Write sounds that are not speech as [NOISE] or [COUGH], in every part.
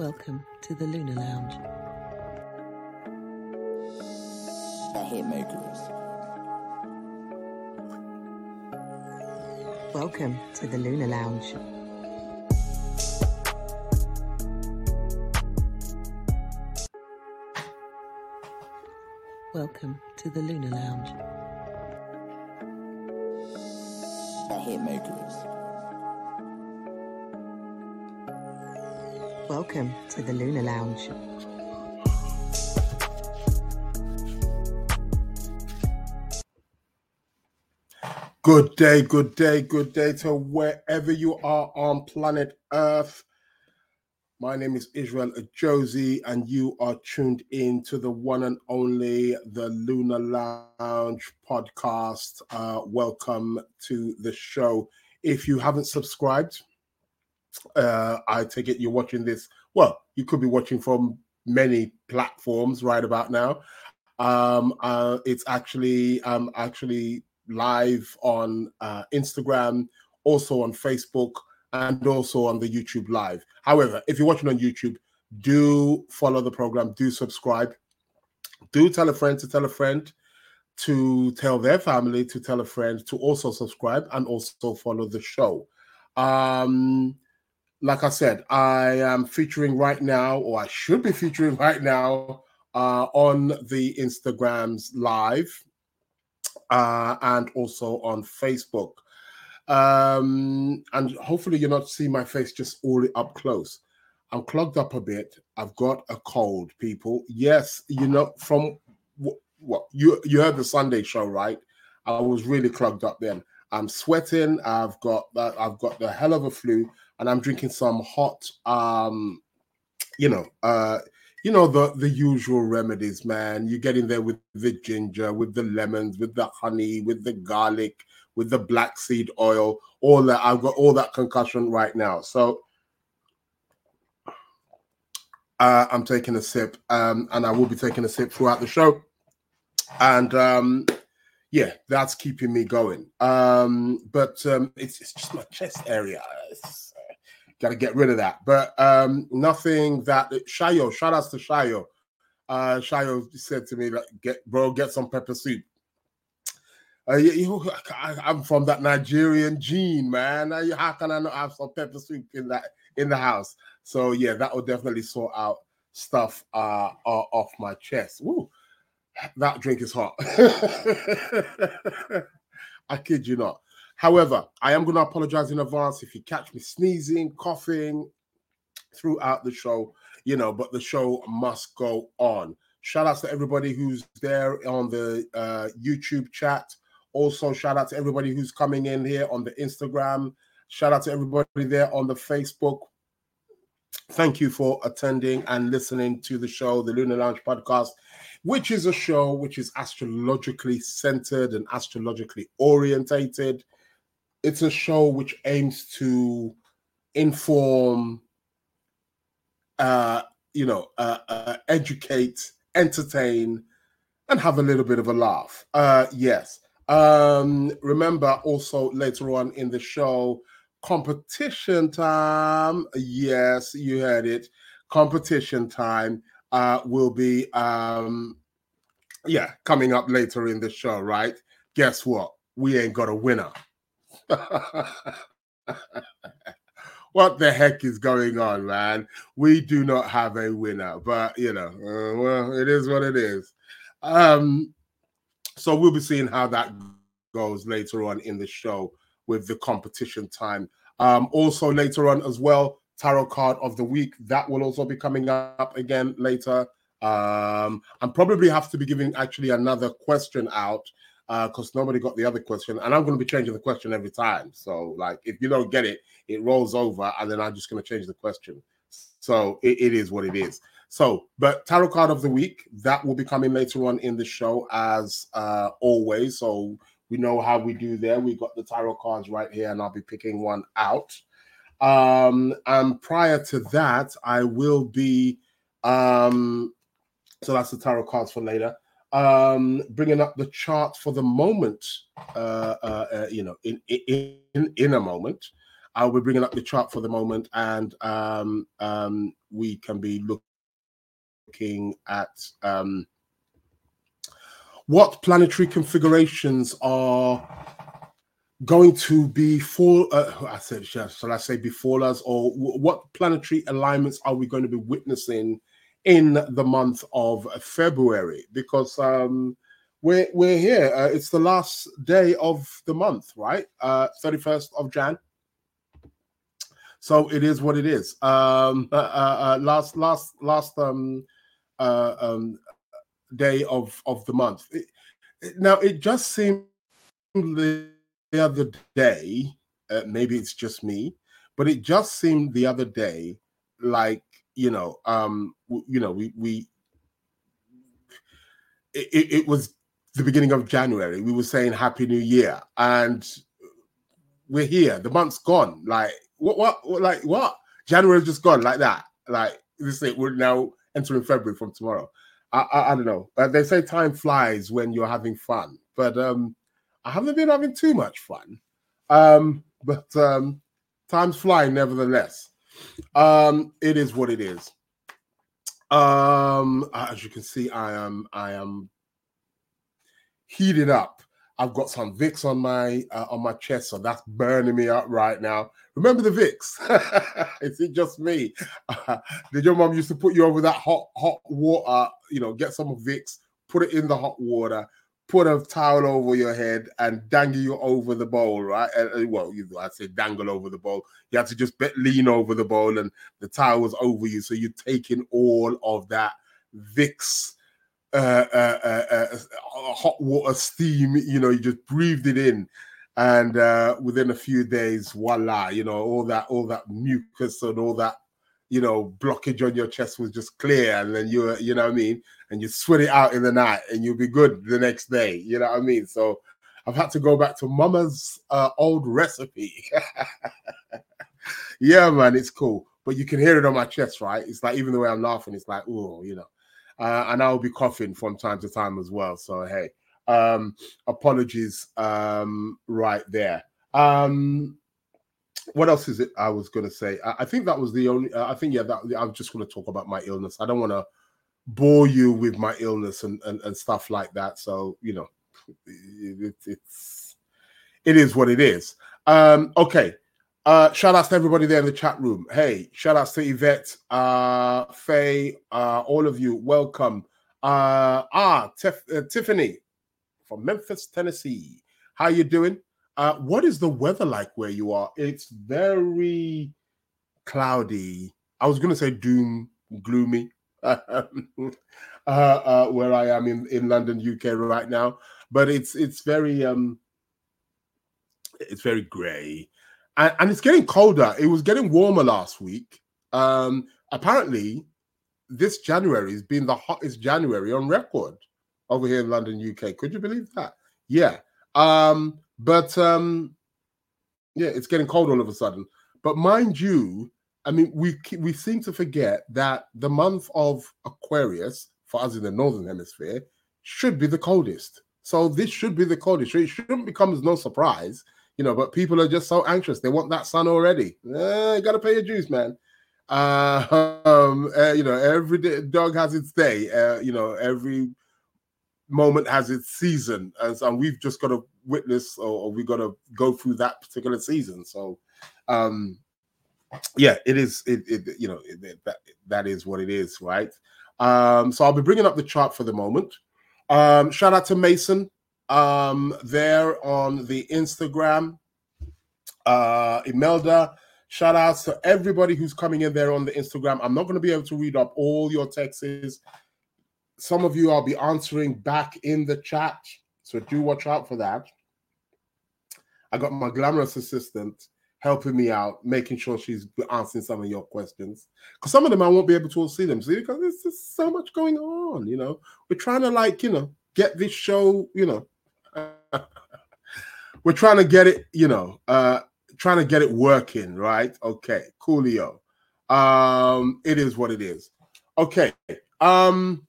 Welcome to the Lunar Lounge. The Hitmakers. Welcome to the Lunar Lounge. Welcome to the Lunar Lounge. The Hitmakers. Welcome to the Lunar Lounge. Good day, good day, good day to wherever you are on planet Earth. My name is Israel Josie, and you are tuned in to the one and only the Lunar Lounge podcast. Uh, welcome to the show. If you haven't subscribed, uh, I take it you're watching this. Well, you could be watching from many platforms right about now. Um, uh, it's actually um, actually live on uh, Instagram, also on Facebook, and also on the YouTube Live. However, if you're watching on YouTube, do follow the program, do subscribe, do tell a friend to tell a friend to tell their family to tell a friend to also subscribe and also follow the show. Um, like I said, I am featuring right now, or I should be featuring right now, uh, on the Instagrams live uh, and also on Facebook. Um, and hopefully, you're not seeing my face just all up close. I'm clogged up a bit. I've got a cold, people. Yes, you know, from what you you heard the Sunday show, right? I was really clogged up then. I'm sweating. I've got that. I've got the hell of a flu, and I'm drinking some hot, um, you know, uh, you know the the usual remedies, man. You get in there with the ginger, with the lemons, with the honey, with the garlic, with the black seed oil, all that. I've got all that concussion right now. So uh, I'm taking a sip, um, and I will be taking a sip throughout the show. And um, yeah, that's keeping me going. Um, but um, it's, it's just my chest area. It's, Got to get rid of that. But um, nothing that Shayo, shout outs to Shayo. Uh, Shayo said to me, like, get bro, get some pepper soup. Uh, you, I, am from that Nigerian gene, man. How can I not have some pepper soup in that in the house? So yeah, that will definitely sort out stuff uh off my chest. Woo, that drink is hot. [LAUGHS] I kid you not. However, I am going to apologize in advance if you catch me sneezing, coughing throughout the show, you know, but the show must go on. Shout outs to everybody who's there on the uh, YouTube chat. Also, shout out to everybody who's coming in here on the Instagram. Shout out to everybody there on the Facebook. Thank you for attending and listening to the show, the Lunar Lounge podcast, which is a show which is astrologically centered and astrologically orientated it's a show which aims to inform, uh, you know, uh, uh, educate, entertain, and have a little bit of a laugh. Uh, yes. Um, remember also later on in the show, competition time. Yes, you heard it. Competition time uh, will be, um, yeah, coming up later in the show, right? Guess what? We ain't got a winner. [LAUGHS] what the heck is going on, man? We do not have a winner, but you know, uh, well, it is what it is. Um, so we'll be seeing how that goes later on in the show with the competition time. Um, also later on as well, tarot card of the week that will also be coming up again later. Um, and probably have to be giving actually another question out because uh, nobody got the other question, and I'm going to be changing the question every time. So, like, if you don't get it, it rolls over, and then I'm just going to change the question. So it, it is what it is. So, but tarot card of the week that will be coming later on in the show, as uh, always. So we know how we do there. We got the tarot cards right here, and I'll be picking one out. Um, and prior to that, I will be. Um, so that's the tarot cards for later um, bringing up the chart for the moment, uh, uh, uh, you know, in, in in a moment, I'll be bringing up the chart for the moment, and um, um, we can be looking at um, what planetary configurations are going to be for uh, I said shall I say before us or what planetary alignments are we going to be witnessing in the month of February because um we're we're here. Uh, it's the last day of the month right? Uh 31st of Jan. So it is what it is. Um [LAUGHS] uh, uh, uh last last last um uh um day of of the month. It, now it just seemed the other day, maybe it's just me, but it just seemed the other day like you know, um, you know, we we it, it was the beginning of January. We were saying Happy New Year, and we're here. The month's gone. Like what? What? like what? January's just gone like that. Like this is it. We're now entering February from tomorrow. I, I, I don't know. They say time flies when you're having fun, but um, I haven't been having too much fun, um, but um, time's flying nevertheless. Um, it is what it is. Um, as you can see, I am I am heated up. I've got some Vicks on my uh, on my chest, so that's burning me up right now. Remember the Vicks? [LAUGHS] is it just me? [LAUGHS] Did your mom used to put you over that hot hot water? You know, get some Vicks, put it in the hot water, put a towel over your head and dangle you over the bowl, right? And, well, you, I say dangle over the bowl. You have to just lean over the bowl, and the towel was over you, so you're taking all of that Vicks uh, uh, uh, uh, hot water steam. You know, you just breathed it in, and uh, within a few days, voila! You know, all that, all that mucus and all that you know, blockage on your chest was just clear, and then you, you know what I mean, and you sweat it out in the night, and you'll be good the next day. You know what I mean? So I've had to go back to Mama's uh, old recipe. [LAUGHS] yeah, man, it's cool, but you can hear it on my chest, right? It's like even the way I'm laughing, it's like, oh, you know, uh, and I'll be coughing from time to time as well. So hey, um, apologies, um, right there. Um, what else is it I was going to say? I, I, think that was the only. Uh, I think yeah, that I'm just going to talk about my illness. I don't want to bore you with my illness and, and and stuff like that. So you know, it, it's it is what it is. Um, okay. Uh, shout outs to everybody there in the chat room. Hey, shout outs to Yvette, uh, Faye, uh, all of you. Welcome. Uh, ah, Tef- uh, Tiffany from Memphis, Tennessee. How you doing? Uh, what is the weather like where you are? It's very cloudy. I was going to say doom, gloomy, [LAUGHS] uh, uh, where I am in, in London, UK right now. But it's it's very um, it's very grey, and, and it's getting colder. It was getting warmer last week. Um, apparently, this January has been the hottest January on record over here in London, UK. Could you believe that? Yeah. Um, but um, yeah, it's getting cold all of a sudden. But mind you, I mean, we we seem to forget that the month of Aquarius for us in the northern hemisphere should be the coldest. So this should be the coldest. It shouldn't become as no surprise, you know. But people are just so anxious; they want that sun already. Eh, you got to pay your dues, man. Uh, [LAUGHS] um, uh, you know, every day, dog has its day. Uh, you know, every moment has its season, and, so, we've just got to witness or, or we got to go through that particular season. So, um, yeah, it is. It, it you know it, that that is what it is, right? Um, so I'll be bringing up the chart for the moment. Um, shout out to Mason um, there on the Instagram. Uh, Imelda, shout out to everybody who's coming in there on the Instagram. I'm not going to be able to read up all your texts. Some of you I'll be answering back in the chat. So do watch out for that. I got my glamorous assistant helping me out, making sure she's answering some of your questions. Because some of them I won't be able to see them, see, because there's just so much going on. You know, we're trying to like, you know, get this show, you know, [LAUGHS] we're trying to get it, you know, uh, trying to get it working, right? Okay, coolio. Um, it is what it is. Okay. Um,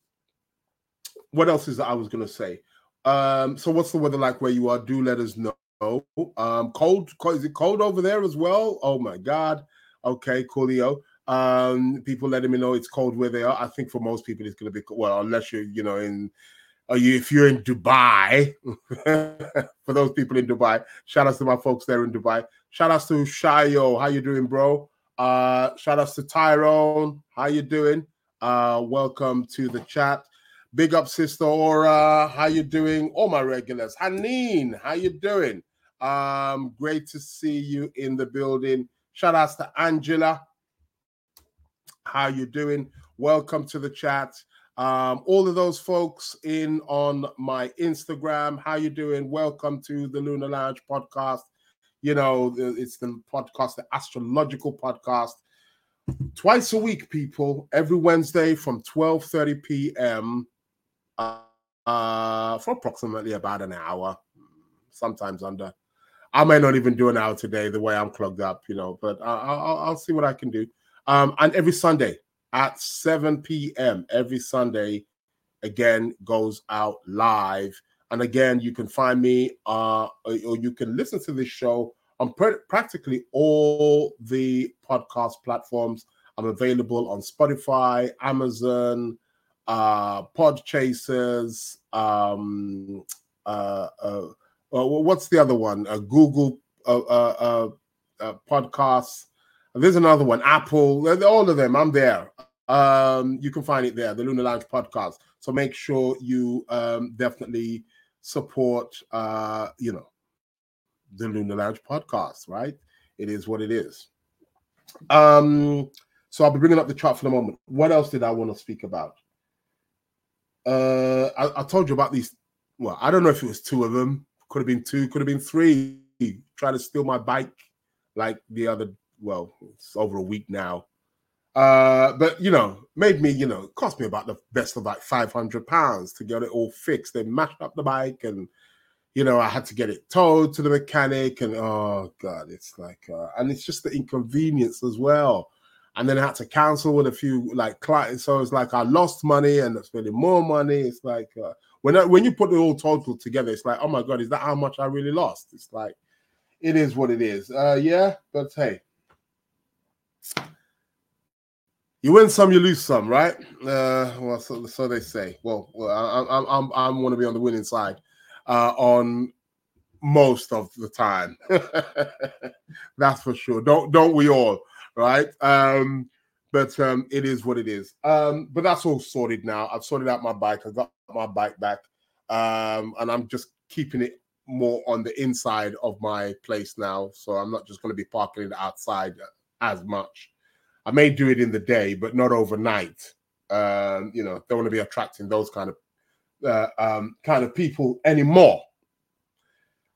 what else is that I was gonna say? Um, so what's the weather like where you are? Do let us know. Um, cold, cold, is it cold over there as well? Oh my God. Okay, coolio. Um, people letting me know it's cold where they are. I think for most people it's to be well, unless you're, you know, in are you if you're in Dubai. [LAUGHS] for those people in Dubai, shout out to my folks there in Dubai. Shout out to Shayo. How you doing, bro? Uh, shout out to Tyrone. How you doing? Uh, welcome to the chat. Big up, sister Aura. How you doing? All my regulars. Haneen, how you doing? Um, great to see you in the building. Shout outs to Angela. How you doing? Welcome to the chat. Um, all of those folks in on my Instagram. How you doing? Welcome to the Lunar Lounge podcast. You know, it's the podcast, the astrological podcast. Twice a week, people. Every Wednesday from 12:30 p.m uh, for approximately about an hour, sometimes under. I may not even do an hour today, the way I'm clogged up, you know, but I'll, I'll see what I can do. Um, and every Sunday at 7 p.m., every Sunday, again, goes out live. And again, you can find me uh, or you can listen to this show on pr- practically all the podcast platforms. I'm available on Spotify, Amazon, uh, Pod Chasers, um, uh, uh, uh, what's the other one? Uh, Google uh, uh, uh, podcasts. There's another one, Apple. All of them, I'm there. Um, you can find it there, the Lunar Lounge podcast. So make sure you um, definitely support, uh, you know, the Lunar Lounge podcast. Right? It is what it is. Um, so I'll be bringing up the chart for the moment. What else did I want to speak about? Uh, I, I, told you about these. Well, I don't know if it was two of them. Could have been two. Could have been three. Trying to steal my bike, like the other. Well, it's over a week now. Uh, but you know, made me. You know, cost me about the best of like five hundred pounds to get it all fixed. They mashed up the bike, and you know, I had to get it towed to the mechanic, and oh god, it's like, uh, and it's just the inconvenience as well and then I had to cancel with a few like clients. So it's like I lost money and spending more money. It's like uh, when I, when you put the all total together, it's like, oh my god, is that how much I really lost? It's like it is what it is. Uh, yeah, but hey, you win some, you lose some, right? Uh, well, so, so they say. Well, well I, I'm I'm I'm going to be on the winning side uh, on most of the time. [LAUGHS] That's for sure. Don't don't we all? Right? Um, but um, it is what it is. Um, but that's all sorted now. I've sorted out my bike. I got my bike back, um, and I'm just keeping it more on the inside of my place now. So I'm not just going to be parking it outside as much. I may do it in the day, but not overnight. Um, you know, don't want to be attracting those kind of uh, um, kind of people anymore.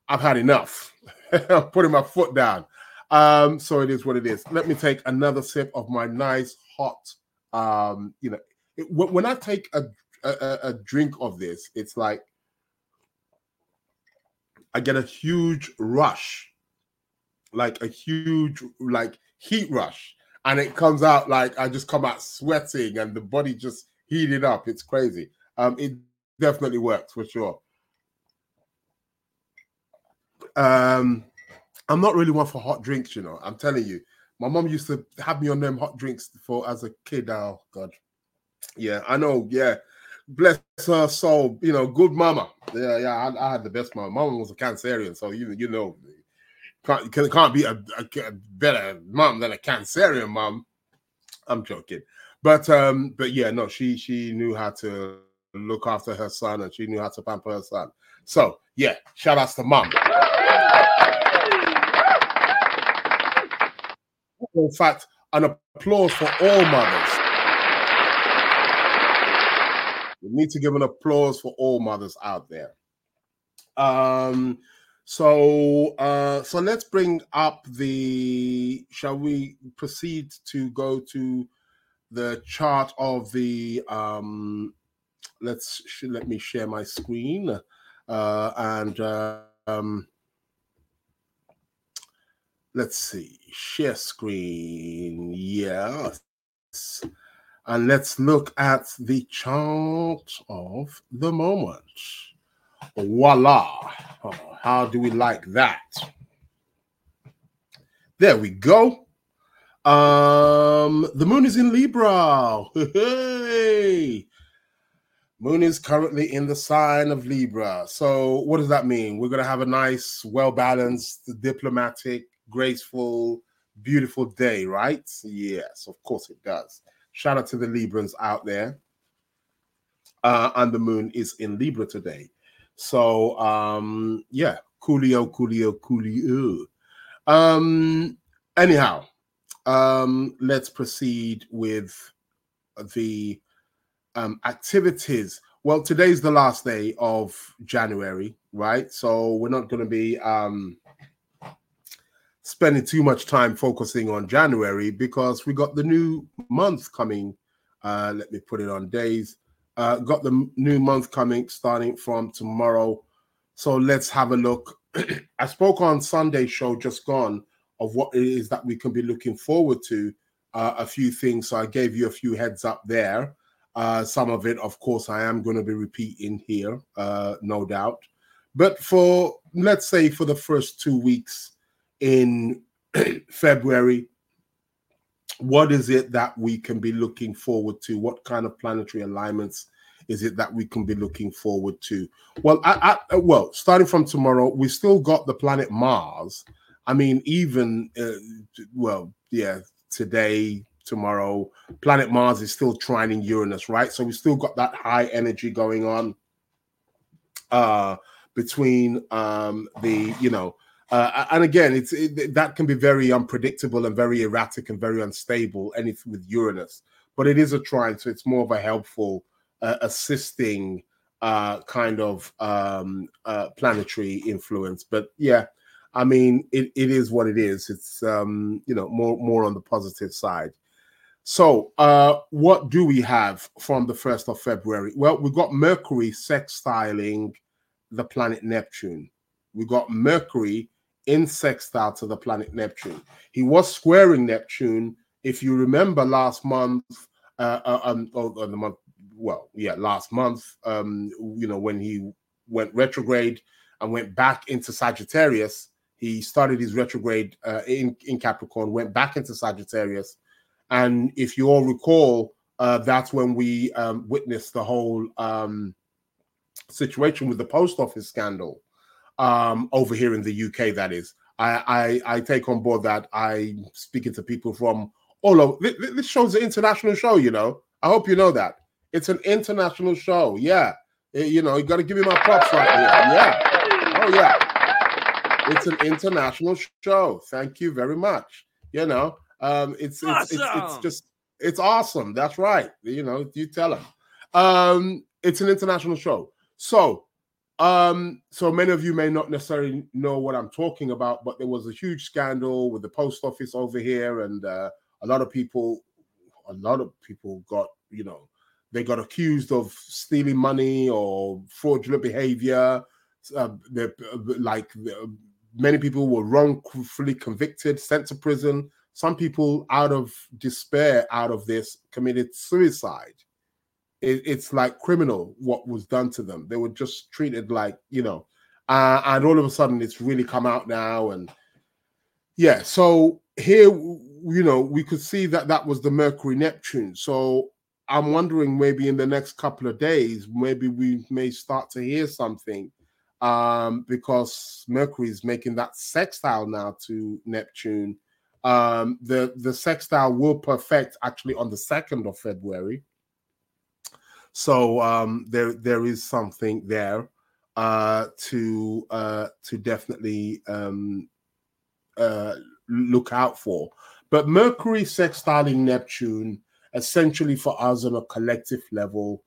I've had enough. [LAUGHS] I'm putting my foot down. Um, so it is what it is. Let me take another sip of my nice hot. Um, you know, it, when I take a, a a drink of this, it's like I get a huge rush, like a huge like heat rush, and it comes out like I just come out sweating, and the body just heated up. It's crazy. Um, it definitely works for sure. Um, I'm not really one for hot drinks, you know. I'm telling you. My mom used to have me on them hot drinks for as a kid. Oh God. Yeah, I know. Yeah. Bless her soul. You know, good mama. Yeah, yeah. I, I had the best mama. Mama was a cancerian, so you you know can't can't be a, a, better mom than a cancerian mom. I'm joking. But um, but yeah, no, she she knew how to look after her son and she knew how to pamper her son. So yeah, shout outs to mom. In fact, an applause for all mothers. We need to give an applause for all mothers out there. Um, so uh, so let's bring up the shall we proceed to go to the chart of the um let's let me share my screen uh and uh, um let's see, share screen. Yes. And let's look at the chart of the moment. Voila. Oh, how do we like that? There we go. Um, the moon is in Libra. [LAUGHS] Hey. Moon is currently in the sign of Libra. So, what does that mean? We're going to have a nice, well balanced, diplomatic, graceful, beautiful day, right? Yes, of course it does. Shout out to the Librans out there. Uh, and the moon is in Libra today. So, um, yeah, coolio, coolio, coolio. Um, anyhow, um, let's proceed with the um, activities. Well, today's the last day of January, right? So we're not going to be um, spending too much time focusing on January because we got the new month coming. Uh, let me put it on days. Uh, got the new month coming starting from tomorrow. So let's have a look. [CLEARS THROAT] I spoke on Sunday show just gone of what it is that we can be looking forward to. Uh, a few things. So I gave you a few heads up there. Uh, some of it, of course, I am going to be repeating here, uh, no doubt. But for, let's say, for the first two weeks in [CLEARS THROAT] February, what is it that we can be looking forward to? What kind of planetary alignments is it that we can be looking forward to? Well, I, I, well, starting from tomorrow, we still got the planet Mars. I mean, even uh, well, yeah, today, tomorrow. Planet Mars is still trining Uranus, right? So we still got that high energy going on uh between um the you know uh, and again it's it, that can be very unpredictable and very erratic and very unstable anything with uranus but it is a trine so it's more of a helpful uh, assisting uh kind of um uh planetary influence but yeah i mean it, it is what it is it's um you know more more on the positive side so, uh, what do we have from the 1st of February? Well, we've got Mercury sextiling the planet Neptune. We got Mercury in sextile to the planet Neptune. He was squaring Neptune. If you remember last month, uh, uh um, oh, uh, the month, well, yeah, last month, um, you know, when he went retrograde and went back into Sagittarius, he started his retrograde uh, in, in Capricorn, went back into Sagittarius and if you all recall, uh, that's when we um, witnessed the whole um, situation with the post office scandal um, over here in the UK. That is, I, I, I take on board that I'm speaking to people from all over. This show's an international show, you know. I hope you know that it's an international show. Yeah, eh, you know, you got to give me my props right here. Yeah, oh yeah, it's an international show. Thank you very much. You know, um, it's, it's, it's, it's just it's awesome. That's right. You know, you tell them. Um, it's an international show. So, um, so many of you may not necessarily know what I'm talking about, but there was a huge scandal with the post office over here, and uh, a lot of people, a lot of people got, you know, they got accused of stealing money or fraudulent behavior. Uh, like many people were wrongfully convicted, sent to prison some people out of despair out of this committed suicide it, it's like criminal what was done to them. They were just treated like you know uh, and all of a sudden it's really come out now and yeah so here you know we could see that that was the mercury neptune. So i'm wondering maybe in the next couple of days maybe we may start to hear something um because mercury is making that sextile now to neptune. Um, the the sextile will perfect actually on the second of February. So um, there there is something there uh, to uh, to definitely um, uh, look out for. But Mercury sextiling Neptune, essentially for us on a collective level,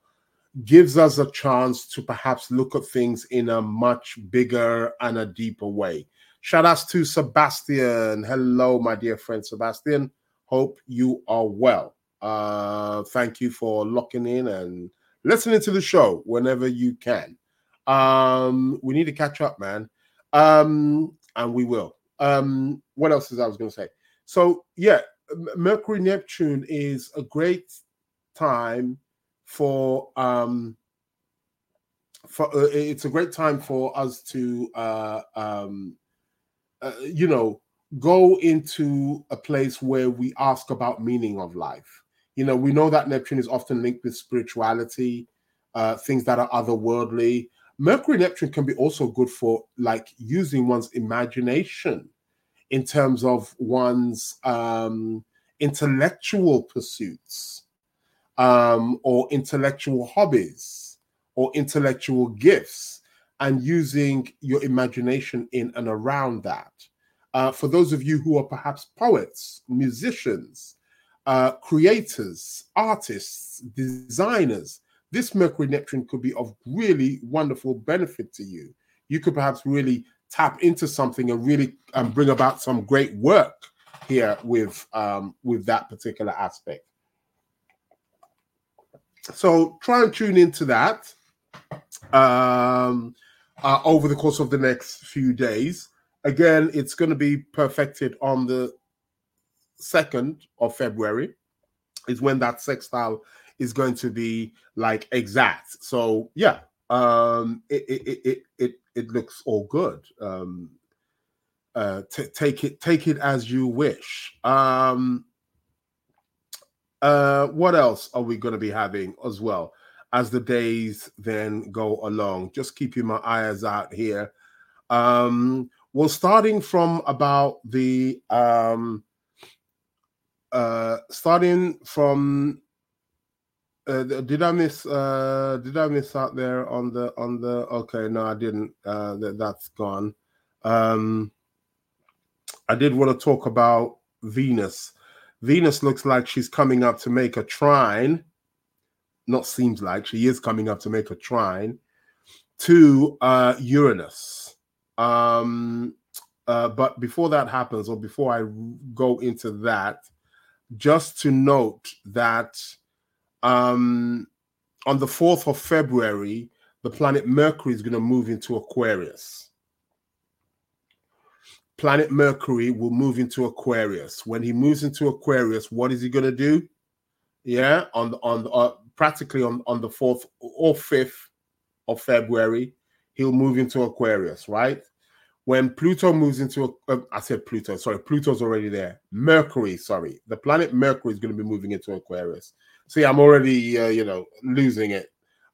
gives us a chance to perhaps look at things in a much bigger and a deeper way. Shout outs to Sebastian. Hello, my dear friend Sebastian. Hope you are well. Uh, thank you for locking in and listening to the show whenever you can. Um, we need to catch up, man. Um, and we will. Um, what else is I was going to say? So, yeah, Mercury Neptune is a great time for um for uh, it's a great time for us to uh, um, uh, you know go into a place where we ask about meaning of life you know we know that neptune is often linked with spirituality uh, things that are otherworldly mercury neptune can be also good for like using one's imagination in terms of one's um, intellectual pursuits um, or intellectual hobbies or intellectual gifts and using your imagination in and around that. Uh, for those of you who are perhaps poets, musicians, uh, creators, artists, designers, this Mercury Neptune could be of really wonderful benefit to you. You could perhaps really tap into something and really um, bring about some great work here with um, with that particular aspect. So try and tune into that um, uh, over the course of the next few days. Again, it's going to be perfected on the second of February. Is when that sextile is going to be like exact. So yeah, um, it, it it it it looks all good. Um, uh, t- take it take it as you wish. Um, uh, what else are we going to be having as well as the days then go along? Just keeping my eyes out here. Um, well, starting from about the um, uh, starting from uh, did I miss uh did I miss out there on the on the okay no I didn't uh that, that's gone. Um I did want to talk about Venus. Venus looks like she's coming up to make a trine. Not seems like she is coming up to make a trine to uh Uranus. Um uh, but before that happens or before I go into that just to note that um, on the 4th of February, the planet Mercury is going to move into Aquarius. Planet Mercury will move into Aquarius. When he moves into Aquarius, what is he going to do? Yeah, on the, on the, uh, practically on, on the 4th or 5th of February, he'll move into Aquarius, right? When Pluto moves into, uh, I said Pluto, sorry, Pluto's already there. Mercury, sorry, the planet Mercury is going to be moving into Aquarius. See, I'm already, uh, you know, losing it.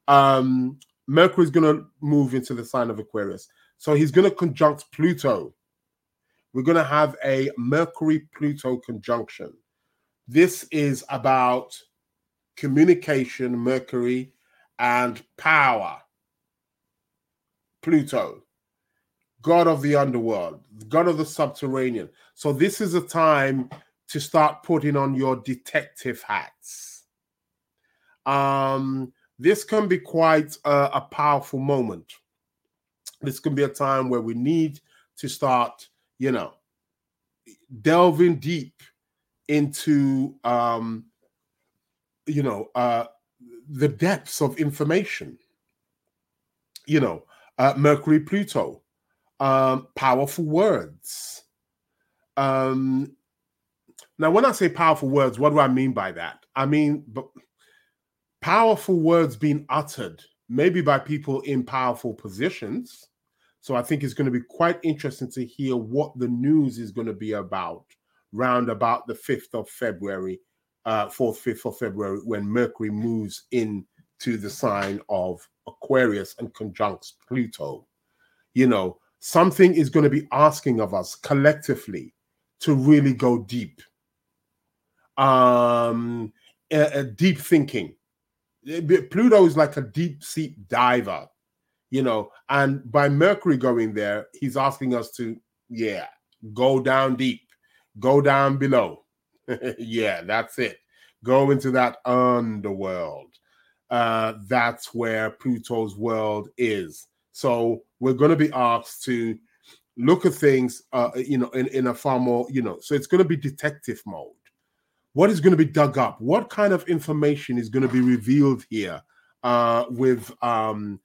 Um, Mercury's going to move into the sign of Aquarius. So he's going to conjunct Pluto. We're going to have a Mercury Pluto conjunction. This is about communication, Mercury, and power. Pluto, God of the underworld, God of the subterranean. So this is a time to start putting on your detective hats um, this can be quite a, a powerful moment. This can be a time where we need to start, you know, delving deep into, um, you know, uh, the depths of information. You know, uh, Mercury, Pluto, um, powerful words. Um, now, when I say powerful words, what do I mean by that? I mean, powerful words being uttered, maybe by people in powerful positions. So I think it's going to be quite interesting to hear what the news is going to be about round about the 5th of February, uh, 4th, 5th of February, when Mercury moves into the sign of Aquarius and conjuncts Pluto. You know, something is going to be asking of us collectively to really go deep. Um, a, a deep thinking, Pluto is like a deep sea diver, you know, and by Mercury going there, he's asking us to, yeah, go down deep, go down below. [LAUGHS] yeah, that's it. Go into that underworld. Uh, that's where Pluto's world is. So we're going to be asked to look at things, uh, you know, in, in a far more, you know, so it's going to be detective mode what is going to be dug up? What kind of information is going to be revealed here uh, with um,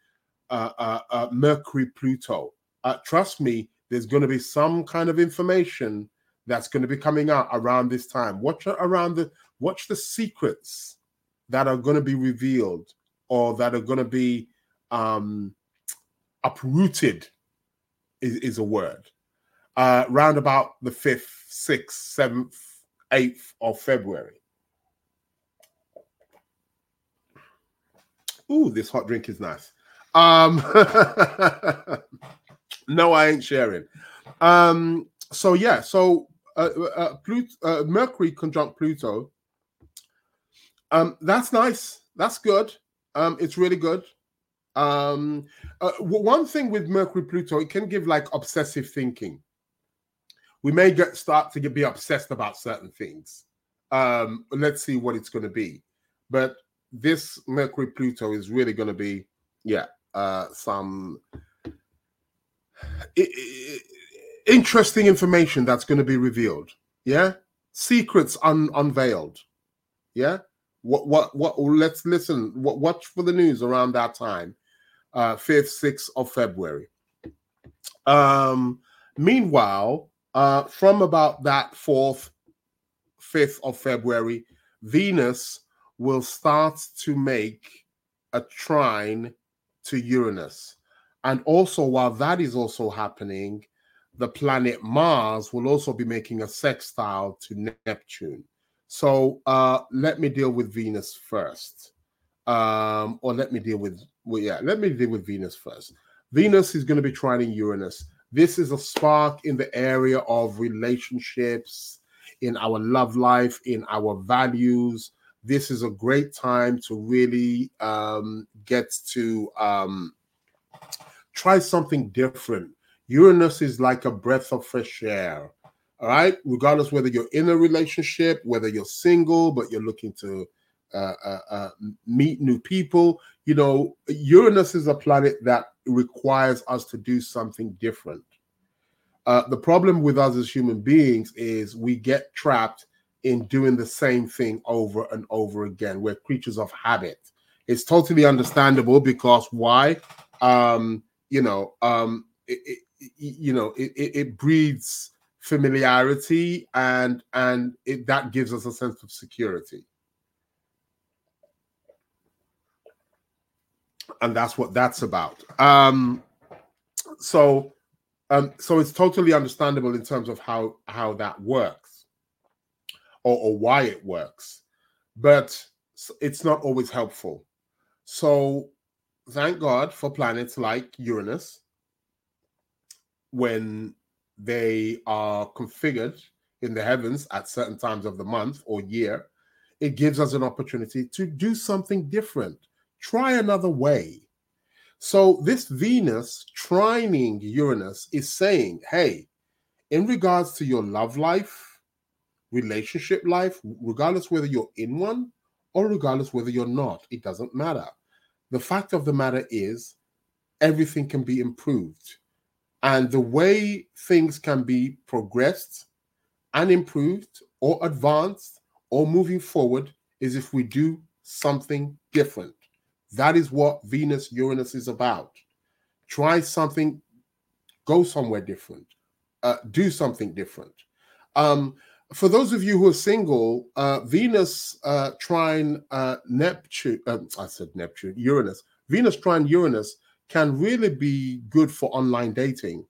uh, uh, uh Mercury Pluto? Uh, trust me, there's going to be some kind of information that's going to be coming out around this time. Watch around the watch the secrets that are going to be revealed or that are going to be um, uprooted is, is a word. Uh, round about the 5th, 6th, 7th, 8th of February. Ooh, this hot drink is nice. Um, [LAUGHS] no, I ain't sharing. Um, so yeah, so uh, uh, Pluto, uh, Mercury conjunct Pluto. Um, that's nice. That's good. Um, it's really good. Um, uh, one thing with Mercury Pluto, it can give like obsessive thinking. We may get start to get, be obsessed about certain things. Um, let's see what it's going to be. But this Mercury Pluto is really going to be, yeah, uh, some interesting information that's going to be revealed. Yeah, secrets un, unveiled. Yeah, what what what? Let's listen. What watch for the news around that time, uh, fifth, sixth of February. Um, meanwhile, uh, from about that fourth, fifth of February, Venus will start to make a trine to Uranus. And also, while that is also happening, the planet Mars will also be making a sextile to Neptune. So uh, let me deal with Venus first. Um, or let me deal with, well, yeah, let me deal with Venus first. Venus is going to be trining Uranus. This is a spark in the area of relationships, in our love life, in our values, this is a great time to really um, get to um, try something different. Uranus is like a breath of fresh air. All right, regardless whether you're in a relationship, whether you're single, but you're looking to uh, uh, uh, meet new people. You know, Uranus is a planet that requires us to do something different. Uh, the problem with us as human beings is we get trapped in doing the same thing over and over again. We're creatures of habit. It's totally understandable because why? Um, you know, um, it, it you know, it, it, breeds familiarity and and it, that gives us a sense of security. And that's what that's about. Um, so um, so it's totally understandable in terms of how how that works or, or why it works, but it's not always helpful. So thank God for planets like Uranus when they are configured in the heavens at certain times of the month or year, it gives us an opportunity to do something different, try another way. So, this Venus trining Uranus is saying, hey, in regards to your love life, relationship life, regardless whether you're in one or regardless whether you're not, it doesn't matter. The fact of the matter is, everything can be improved. And the way things can be progressed and improved or advanced or moving forward is if we do something different. That is what Venus Uranus is about. Try something, go somewhere different, uh, do something different. Um, for those of you who are single, uh, Venus uh, trine uh, Neptune, uh, I said Neptune, Uranus, Venus trine Uranus can really be good for online dating.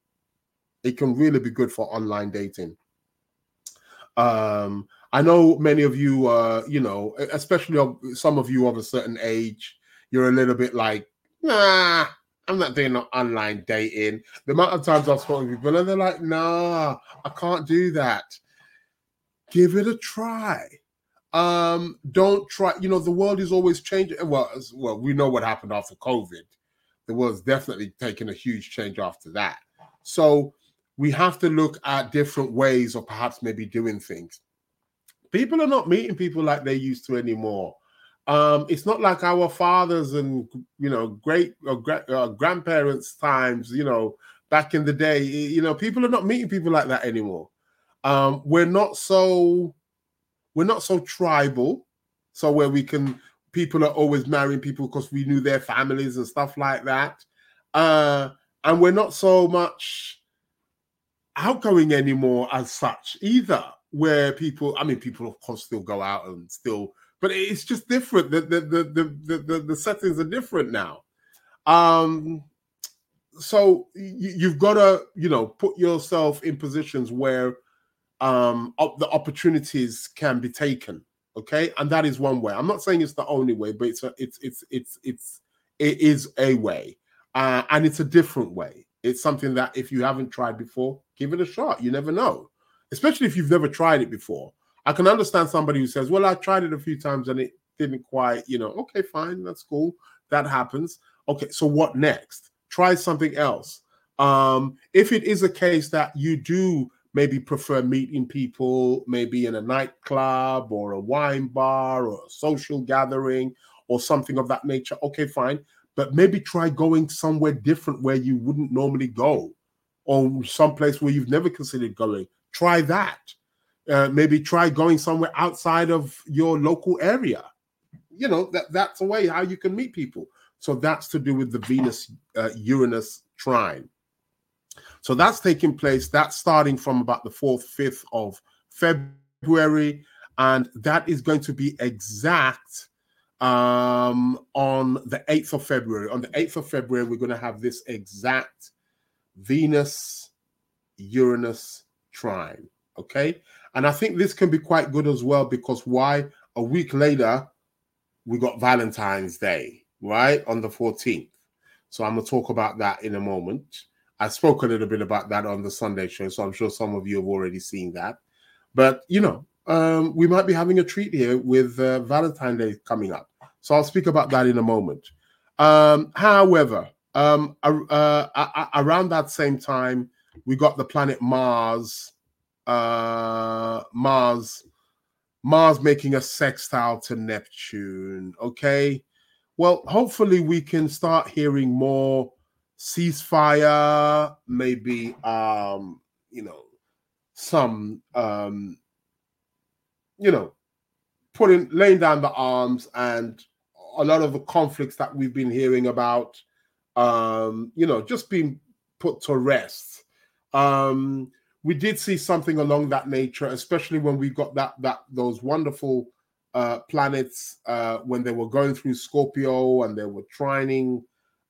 It can really be good for online dating. Um, I know many of you, uh, you know, especially some of you of a certain age, you're a little bit like, nah, I'm not doing online dating. The amount of times I've spoken to people and they're like, nah, I can't do that give it a try. Um, don't try, you know, the world is always changing. Well, well, we know what happened after COVID. The world's definitely taken a huge change after that. So we have to look at different ways of perhaps maybe doing things. People are not meeting people like they used to anymore. Um, it's not like our fathers and you know great or gra- uh, grandparents times. You know, back in the day, you know, people are not meeting people like that anymore. Um, we're not so we're not so tribal, so where we can people are always marrying people because we knew their families and stuff like that. Uh, and we're not so much outgoing anymore as such either. Where people, I mean, people of course still go out and still, but it's just different. The the the the the, the settings are different now. Um, so you, you've got to, you know, put yourself in positions where um op- the opportunities can be taken. Okay, and that is one way. I'm not saying it's the only way, but it's a, it's it's it's it's it is a way, uh, and it's a different way. It's something that if you haven't tried before, give it a shot. You never know, especially if you've never tried it before. I can understand somebody who says, "Well, I tried it a few times and it didn't quite," you know. Okay, fine, that's cool. That happens. Okay, so what next? Try something else. Um, if it is a case that you do maybe prefer meeting people, maybe in a nightclub or a wine bar or a social gathering or something of that nature, okay, fine. But maybe try going somewhere different where you wouldn't normally go or someplace where you've never considered going. Try that. Uh, maybe try going somewhere outside of your local area. You know, that, that's a way how you can meet people. So that's to do with the Venus uh, Uranus trine. So that's taking place. That's starting from about the 4th, 5th of February. And that is going to be exact um, on the 8th of February. On the 8th of February, we're going to have this exact Venus Uranus trine. Okay. And I think this can be quite good as well because why? A week later, we got Valentine's Day, right? On the 14th. So I'm going to talk about that in a moment. I spoke a little bit about that on the Sunday show, so I'm sure some of you have already seen that. But you know, um, we might be having a treat here with uh, Valentine's Day coming up. So I'll speak about that in a moment. Um, however, um, uh, uh, around that same time, we got the planet Mars, uh, Mars, Mars making a sextile to Neptune. Okay, well, hopefully we can start hearing more ceasefire, maybe um, you know, some um, you know, putting laying down the arms and a lot of the conflicts that we've been hearing about um, you know, just being put to rest. Um, we did see something along that nature, especially when we got that that those wonderful uh planets uh when they were going through Scorpio and they were trining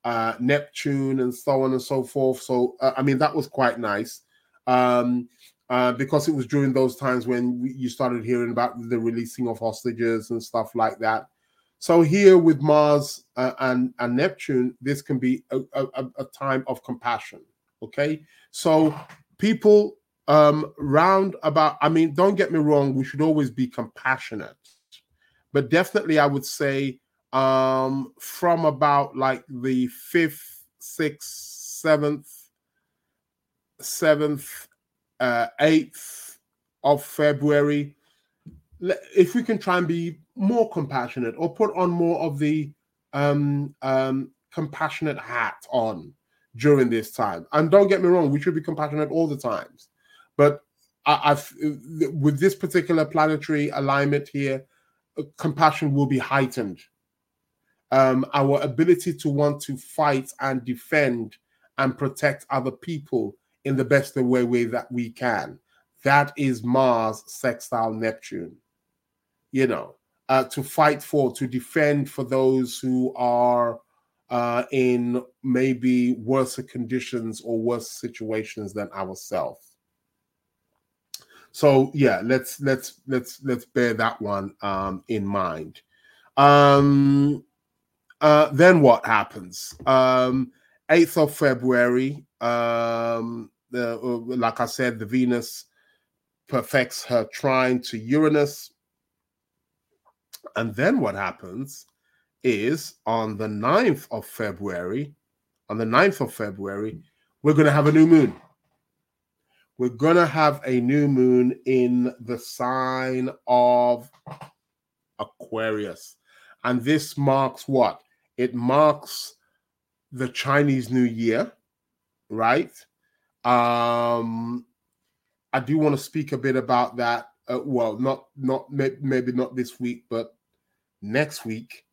uh, Neptune, and so on and so forth. So, uh, I mean, that was quite nice um, uh, because it was during those times when you started hearing about the releasing of hostages and stuff like that. So, here with Mars uh, and, and Neptune, this can be a, a, a time of compassion. Okay. So, people um, round about, I mean, don't get me wrong, we should always be compassionate. But definitely, I would say um, from about like the fifth, sixth, seventh, seventh, uh, eighth of February. If we can try and be more compassionate or put on more of the um, um, compassionate hat on during this time. And don't get me wrong, we should be compassionate all the times. But I, have with this particular planetary alignment here, uh, compassion will be heightened um, our ability to want to fight and defend and protect other people in the best way, way that we can. That is Mars sextile Neptune. You know, uh, to fight for, to defend for those who are uh, in maybe worse conditions or worse situations than ourselves. So yeah, let's let's let's let's bear that one um, in mind. Um, uh, then what happens? Um, 8th of February, um, the, uh, like I said, the Venus perfects her trine to Uranus. And then what happens is on the 9th of February, on the 9th of February, we're going to have a new moon. We're going to have a new moon in the sign of Aquarius. And this marks what? It marks the Chinese New Year, right? Um, I do want to speak a bit about that. Uh, well, not not maybe not this week, but next week.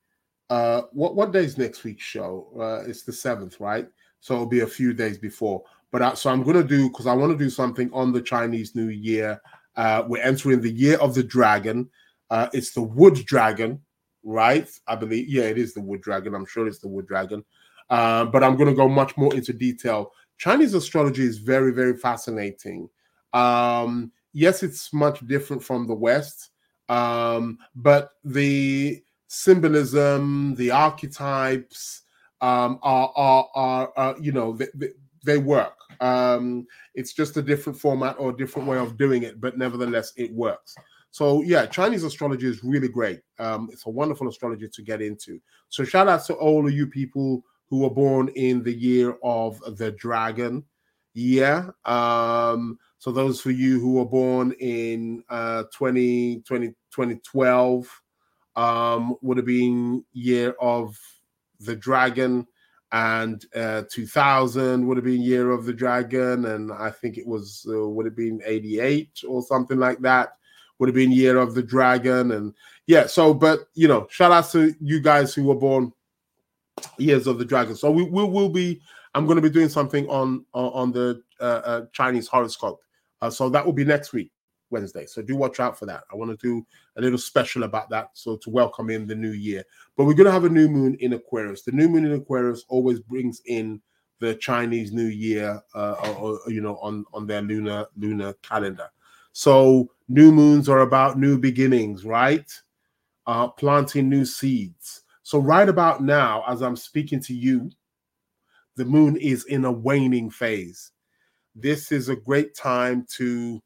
Uh, what what day is next week's show? Uh, it's the seventh, right? So it'll be a few days before. But I, so I'm going to do because I want to do something on the Chinese New Year. Uh, we're entering the year of the dragon. Uh, it's the wood dragon, right? I believe. Yeah, it is the Wood Dragon. I'm sure it's the Wood Dragon. Uh, but I'm going to go much more into detail. Chinese astrology is very, very fascinating. Um, yes, it's much different from the West, um, but the symbolism, the archetypes um, are, are, are, are, you know, they, they, they work. Um, it's just a different format or a different way of doing it, but nevertheless, it works. So yeah, Chinese astrology is really great. Um, it's a wonderful astrology to get into. So shout out to all of you people who were born in the year of the dragon. Yeah. Um, so those for you who were born in uh 20, 20 2012 um would have been year of the dragon and uh 2000 would have been year of the dragon and i think it was uh, would have been 88 or something like that would have been year of the dragon and yeah so but you know shout out to you guys who were born years of the dragon. So we will will be i'm going to be doing something on on, on the uh, uh, chinese horoscope. Uh, so that will be next week wednesday. So do watch out for that. I want to do a little special about that so to welcome in the new year. But we're going to have a new moon in aquarius. The new moon in aquarius always brings in the chinese new year uh, or, or you know on on their lunar lunar calendar. So new moons are about new beginnings right? Uh planting new seeds. So, right about now, as I'm speaking to you, the moon is in a waning phase. This is a great time to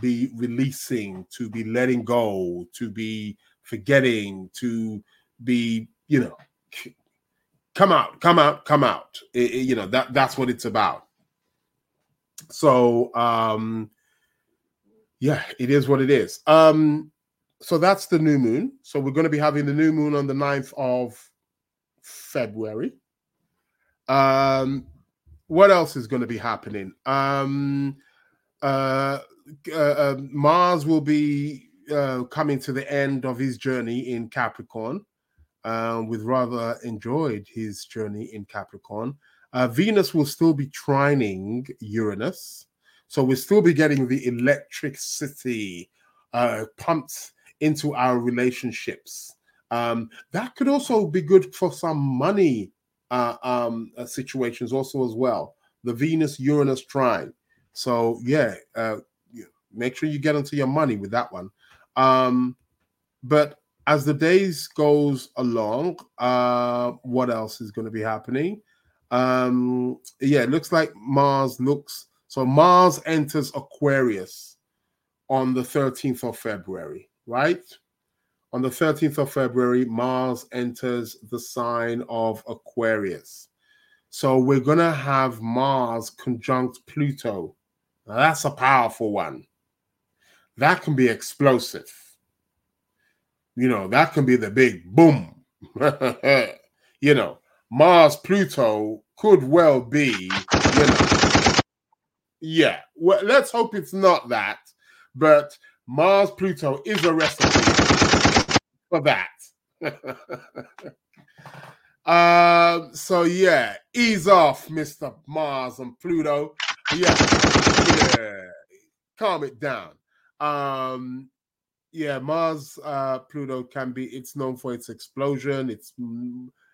be releasing, to be letting go, to be forgetting, to be, you know, come out, come out, come out. It, it, you know, that that's what it's about. So, um, yeah, it is what it is. Um, so that's the new moon. So we're going to be having the new moon on the 9th of February. Um, what else is going to be happening? Um, uh, uh, uh, Mars will be uh, coming to the end of his journey in Capricorn. Uh, with rather enjoyed his journey in Capricorn. Uh, Venus will still be trining Uranus, so we'll still be getting the electricity uh, pumped into our relationships. Um, that could also be good for some money uh, um, uh, situations, also as well. The Venus Uranus trine. So yeah, uh, make sure you get into your money with that one. Um, but as the days goes along, uh, what else is going to be happening? Um, yeah, it looks like Mars looks so Mars enters Aquarius on the 13th of February right? On the 13th of February, Mars enters the sign of Aquarius. So we're going to have Mars conjunct Pluto. Now that's a powerful one. That can be explosive. You know, that can be the big boom. [LAUGHS] you know, Mars Pluto could well be, you know, yeah. Well, let's hope it's not that. But Mars Pluto is a recipe for that. [LAUGHS] um, so yeah, ease off, Mr. Mars and Pluto. Yeah, yeah, calm it down. Um, yeah, Mars uh, Pluto can be. It's known for its explosion. It's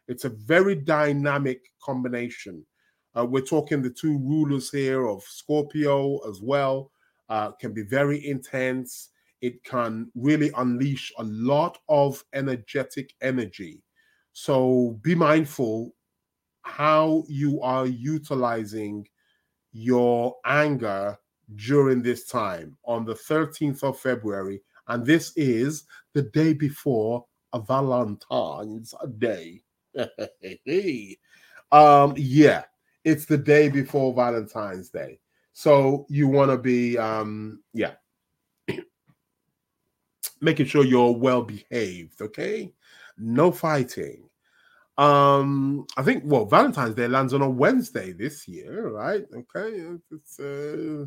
it's a very dynamic combination. Uh, we're talking the two rulers here of Scorpio as well uh, can be very intense. It can really unleash a lot of energetic energy. So be mindful how you are utilizing your anger during this time on the 13th of February. And this is the day before a Valentine's Day. [LAUGHS] um, yeah, it's the day before Valentine's Day. So you want to be, um, yeah, [CLEARS THROAT] making sure you're well behaved. Okay, no fighting. Um, I think well, Valentine's Day lands on a Wednesday this year, right? Okay, it's, uh,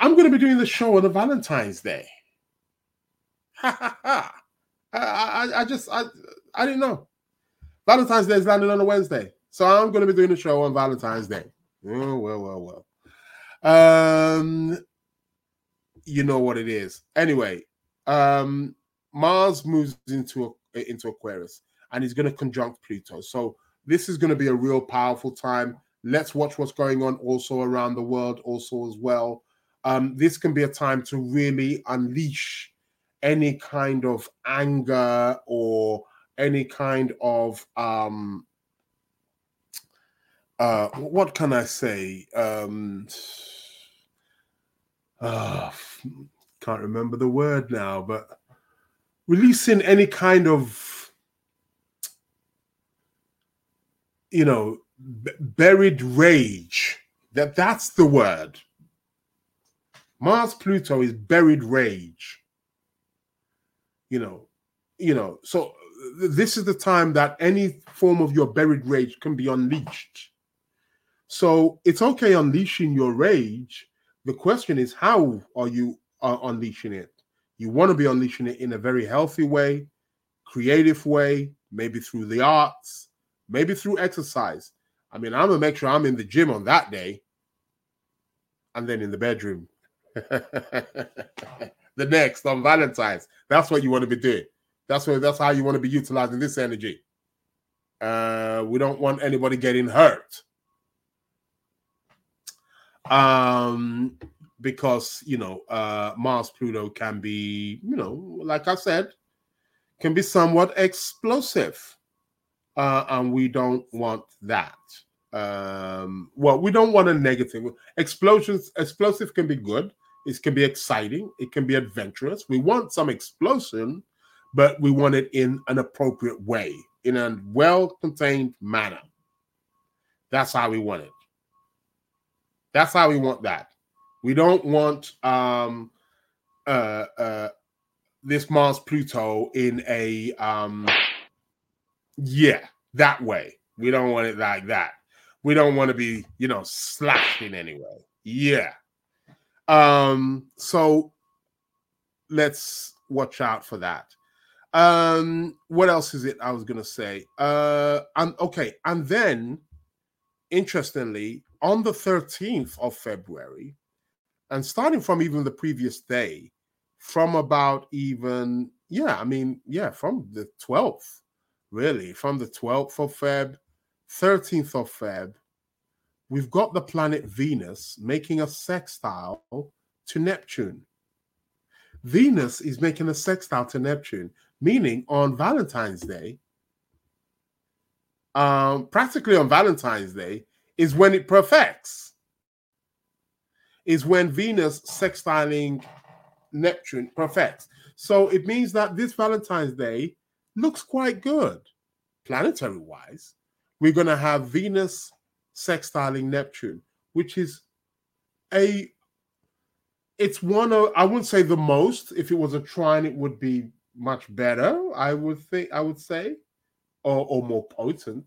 I'm going to be doing the show on a Valentine's Day. Ha ha ha! I, I, just I I didn't know. Valentine's Day is landing on a Wednesday, so I'm going to be doing the show on Valentine's Day. Oh, well, well, well. Um, you know what it is. Anyway, um, Mars moves into into Aquarius and he's going to conjunct Pluto. So this is going to be a real powerful time. Let's watch what's going on also around the world, also as well. Um, this can be a time to really unleash any kind of anger or any kind of um uh what can i say? Um uh, can't remember the word now but releasing any kind of you know b- buried rage that that's the word mars pluto is buried rage. You know you know so this is the time that any form of your buried rage can be unleashed. So it's okay unleashing your rage. The question is how are you uh, unleashing it? You want to be unleashing it in a very healthy way creative way maybe through the arts maybe through exercise. I mean i'm gonna make sure i'm in the gym on that day and then in the bedroom [LAUGHS] the next on Valentine's. That's what you want to be doing. That's what that's how you want to be utilizing this energy. Uh, we don't want anybody getting hurt. Um, because you know, uh, Mars Pluto can be, you know, like I said, can be somewhat explosive. Uh, and we don't want that. Um, well, we don't want a negative explosions. Explosive can be good it can be exciting. It can be adventurous. We want some explosion, but we want it in an appropriate way, in a well contained manner. That's how we want it. That's how we want that. We don't want um, uh, uh, this Mars Pluto in a um, yeah that way. We don't want it like that. We don't want to be you know slashed in any way. Yeah. Um, so let's watch out for that. Um, what else is it I was gonna say? Uh, and okay, and then interestingly, on the 13th of February, and starting from even the previous day, from about even, yeah, I mean, yeah, from the 12th, really, from the 12th of Feb, 13th of Feb, we've got the planet Venus making a sextile to Neptune. Venus is making a sextile to Neptune, meaning on Valentine's Day, um, practically on Valentine's Day, is when it perfects. Is when Venus sextiling Neptune perfects. So it means that this Valentine's Day looks quite good, planetary wise. We're going to have Venus sextiling Neptune, which is a it's one of I wouldn't say the most. If it was a trine, it would be much better. I would think I would say, or, or more potent,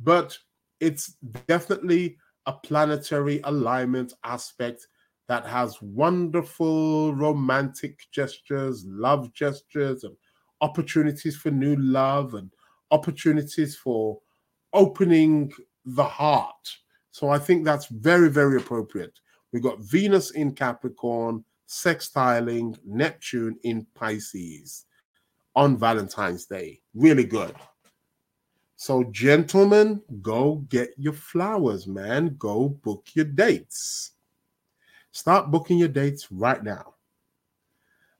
but it's definitely a planetary alignment aspect that has wonderful romantic gestures, love gestures, and opportunities for new love and opportunities for opening the heart. So I think that's very, very appropriate. We've got Venus in Capricorn, sextiling Neptune in Pisces on Valentine's Day. Really good. So, gentlemen, go get your flowers, man. Go book your dates. Start booking your dates right now.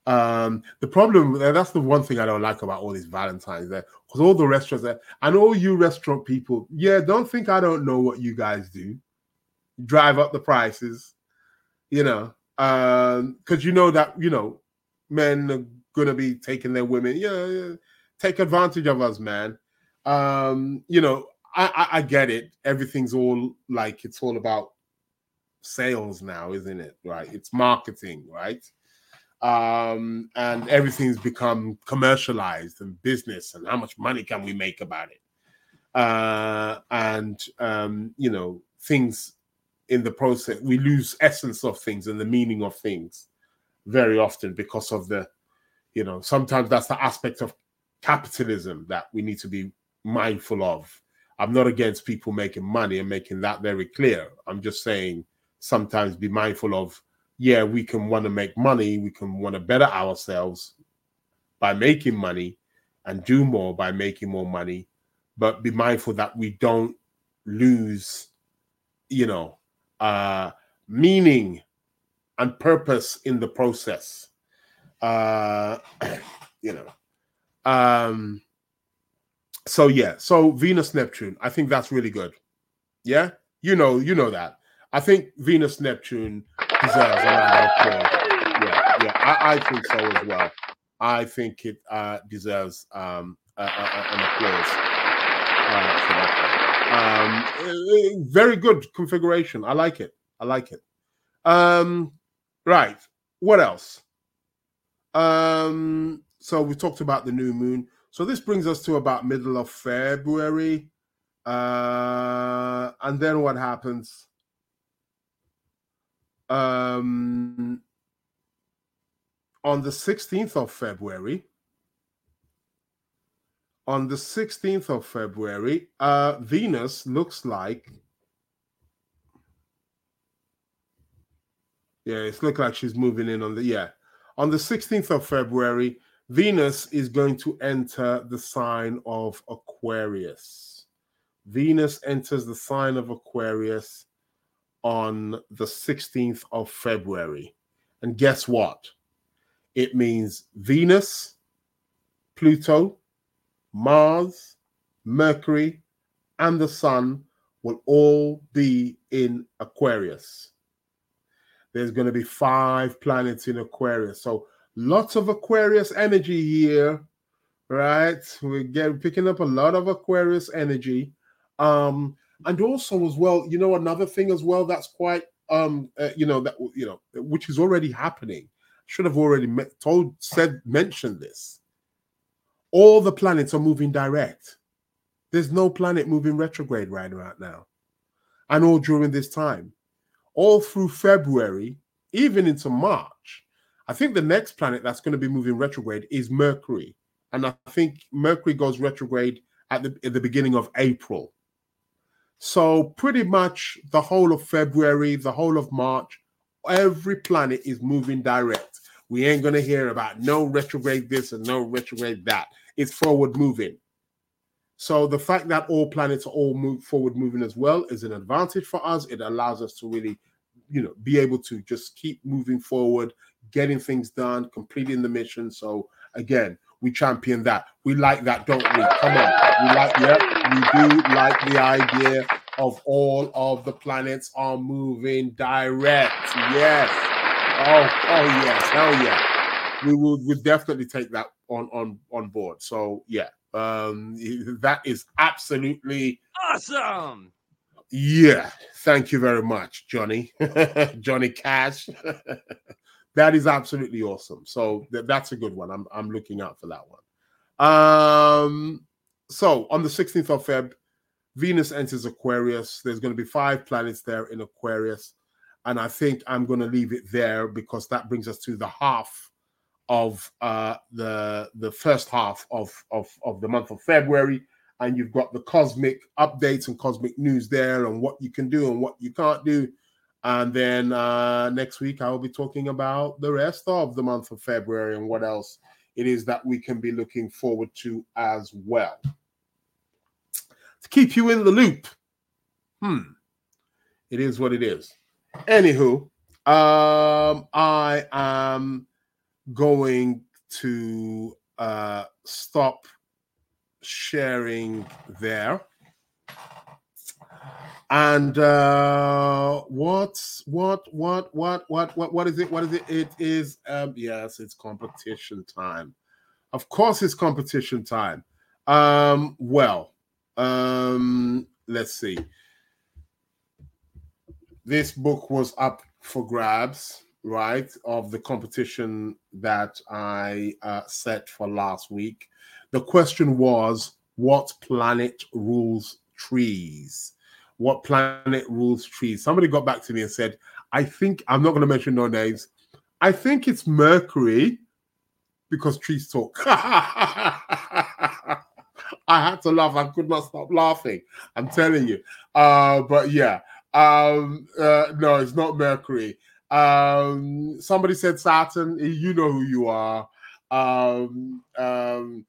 Um, the problem that's the one thing I don't like about all these Valentines there, because all the restaurants there, and all you restaurant people, yeah, don't think I don't know what you guys do. Drive up the prices, you know, because um, you know that you know men are gonna be taking their women. Yeah, yeah take advantage of us, man. Um, you know, I, I, I get it. Everything's all like it's all about sales now, isn't it? Right? It's marketing, right? Um, and everything's become commercialized and business and how much money can we make about it? Uh, and um, you know things in the process we lose essence of things and the meaning of things very often because of the you know sometimes that's the aspect of capitalism that we need to be mindful of. I'm not against people making money and making that very clear. I'm just saying sometimes be mindful of yeah, we can want to make money, we can want to better ourselves by making money and do more by making more money. but be mindful that we don't lose, you know, uh, meaning and purpose in the process. Uh, [CLEARS THROAT] you know, um, so yeah, so Venus Neptune, I think that's really good. Yeah, you know, you know that. I think Venus Neptune deserves a round of applause. Yeah, yeah, I, I think so as well. I think it uh, deserves um, a, a, an applause uh. Um, uh, very good configuration. I like it. I like it. Um, right. What else? Um, so we talked about the new moon. So this brings us to about middle of February. Uh, and then what happens? Um, on the 16th of February, on the 16th of February, uh, Venus looks like yeah, it's look like she's moving in on the yeah. On the 16th of February, Venus is going to enter the sign of Aquarius. Venus enters the sign of Aquarius on the 16th of February. And guess what? It means Venus, Pluto, Mars, Mercury, and the Sun will all be in Aquarius. There's going to be five planets in Aquarius. So lots of Aquarius energy here, right? We're getting picking up a lot of Aquarius energy. Um, and also as well, you know, another thing as well that's quite um uh, you know that you know which is already happening. Should have already told said mentioned this. All the planets are moving direct. There's no planet moving retrograde right about now. And all during this time. All through February, even into March, I think the next planet that's going to be moving retrograde is Mercury. And I think Mercury goes retrograde at the, at the beginning of April. So, pretty much the whole of February, the whole of March, every planet is moving direct. We ain't going to hear about no retrograde this and no retrograde that. It's forward moving. So, the fact that all planets are all move forward moving as well is an advantage for us. It allows us to really, you know, be able to just keep moving forward getting things done, completing the mission. So again, we champion that. We like that, don't we? Come on. We like, yeah, we do like the idea of all of the planets are moving direct. Yes. Oh, oh yes, hell yeah. We will we definitely take that on on on board. So yeah. Um that is absolutely awesome. Yeah, thank you very much, Johnny. [LAUGHS] Johnny Cash. [LAUGHS] that is absolutely awesome. So th- that's a good one. I'm I'm looking out for that one. Um, so on the 16th of Feb, Venus enters Aquarius. There's going to be five planets there in Aquarius, and I think I'm going to leave it there because that brings us to the half of uh, the the first half of, of of the month of February, and you've got the cosmic updates and cosmic news there, and what you can do and what you can't do. And then uh, next week, I will be talking about the rest of the month of February and what else it is that we can be looking forward to as well. To keep you in the loop, hmm, it is what it is. Anywho, um, I am going to uh, stop sharing there. And uh what's what what what what what what is it? What is it? It is um yes, it's competition time. Of course it's competition time. Um well, um let's see. This book was up for grabs, right? Of the competition that I uh, set for last week. The question was what planet rules trees? what planet rules trees. Somebody got back to me and said, I think I'm not going to mention no names. I think it's Mercury because trees talk. [LAUGHS] I had to laugh. I could not stop laughing. I'm telling you. Uh, but yeah, um, uh, no, it's not Mercury. Um, somebody said Saturn. You know who you are. Um, um,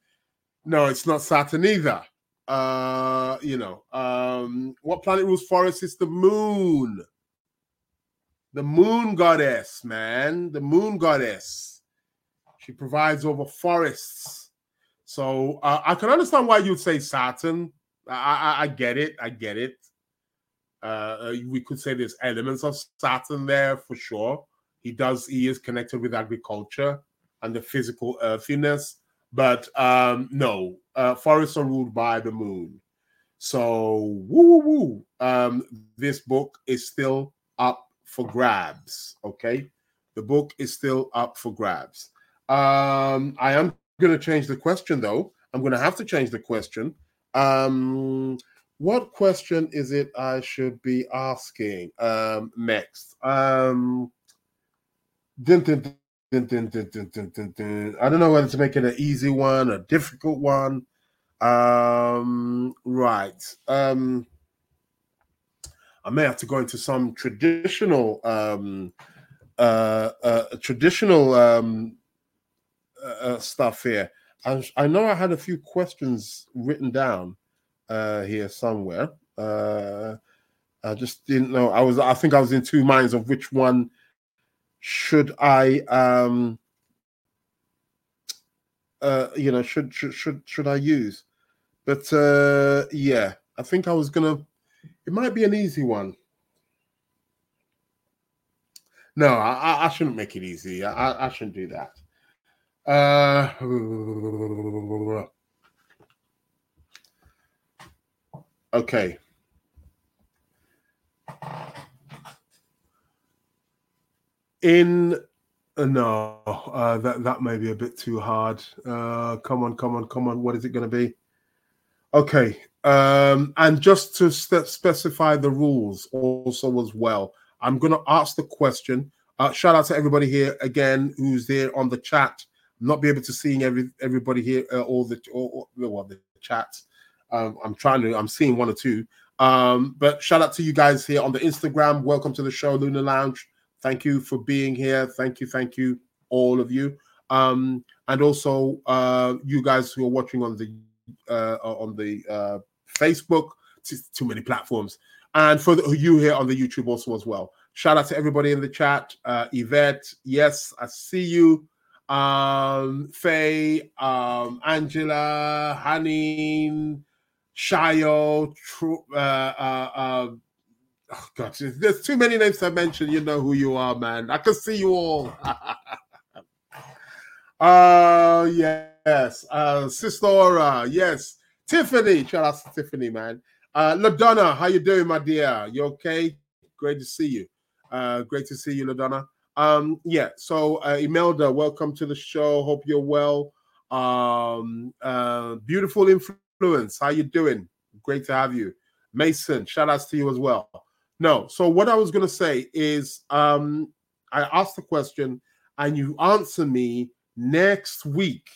no, it's not Saturn either. Uh, you know, um, what planet rules forests? It's the moon. The moon goddess, man. The moon goddess. She provides over forests. So uh, I can understand why you'd say Saturn. I, I, I get it. I get it. Uh, we could say there's elements of Saturn there for sure. He does. He is connected with agriculture and the physical earthiness. But um, no, uh, forests are ruled by the moon. So woo woo woo. Um, this book is still up for grabs. Okay, the book is still up for grabs. Um, I am going to change the question though. I'm going to have to change the question. Um, what question is it I should be asking um, next? Um, dun, dun, dun, I don't know whether to make it an easy one, a difficult one. Um, right. Um, I may have to go into some traditional um, uh, uh, traditional um, uh, stuff here. I, I know I had a few questions written down uh, here somewhere. Uh, I just didn't know. I was. I think I was in two minds of which one should I um uh you know should should should, should I use but uh yeah I think I was gonna it might be an easy one no I, I shouldn't make it easy I, I shouldn't do that uh okay. In uh, no uh, that that may be a bit too hard. Uh, come on come on come on. What is it going to be? Okay um, and just to st- specify the rules also as well i'm going to ask the question. Uh, shout out to everybody here again who's there on the chat not be able to seeing every everybody here uh, all the all, all, the chats um, i'm trying to i'm seeing one or two um, but shout out to you guys here on the instagram welcome to the show Lunar Lounge Thank you for being here. Thank you, thank you, all of you. Um, and also uh, you guys who are watching on the uh, on the uh, Facebook, too many platforms, and for the, you here on the YouTube also as well. Shout out to everybody in the chat. Uh, Yvette, yes, I see you. Um, Faye, um, Angela, Hanine, Shayo, uh, uh, uh, oh God, there's too many names to mention. You know who you are, man. I can see you all. [LAUGHS] uh yes. Uh Sister Aura, yes. Tiffany, shout out to Tiffany, man. Uh LaDonna, how you doing, my dear? You okay? Great to see you. Uh great to see you, LaDonna. Um, yeah, so uh Imelda, welcome to the show. Hope you're well. Um uh beautiful influence. How you doing? Great to have you. Mason, shout outs to you as well. No. So what I was going to say is, um, I asked the question, and you answer me next week.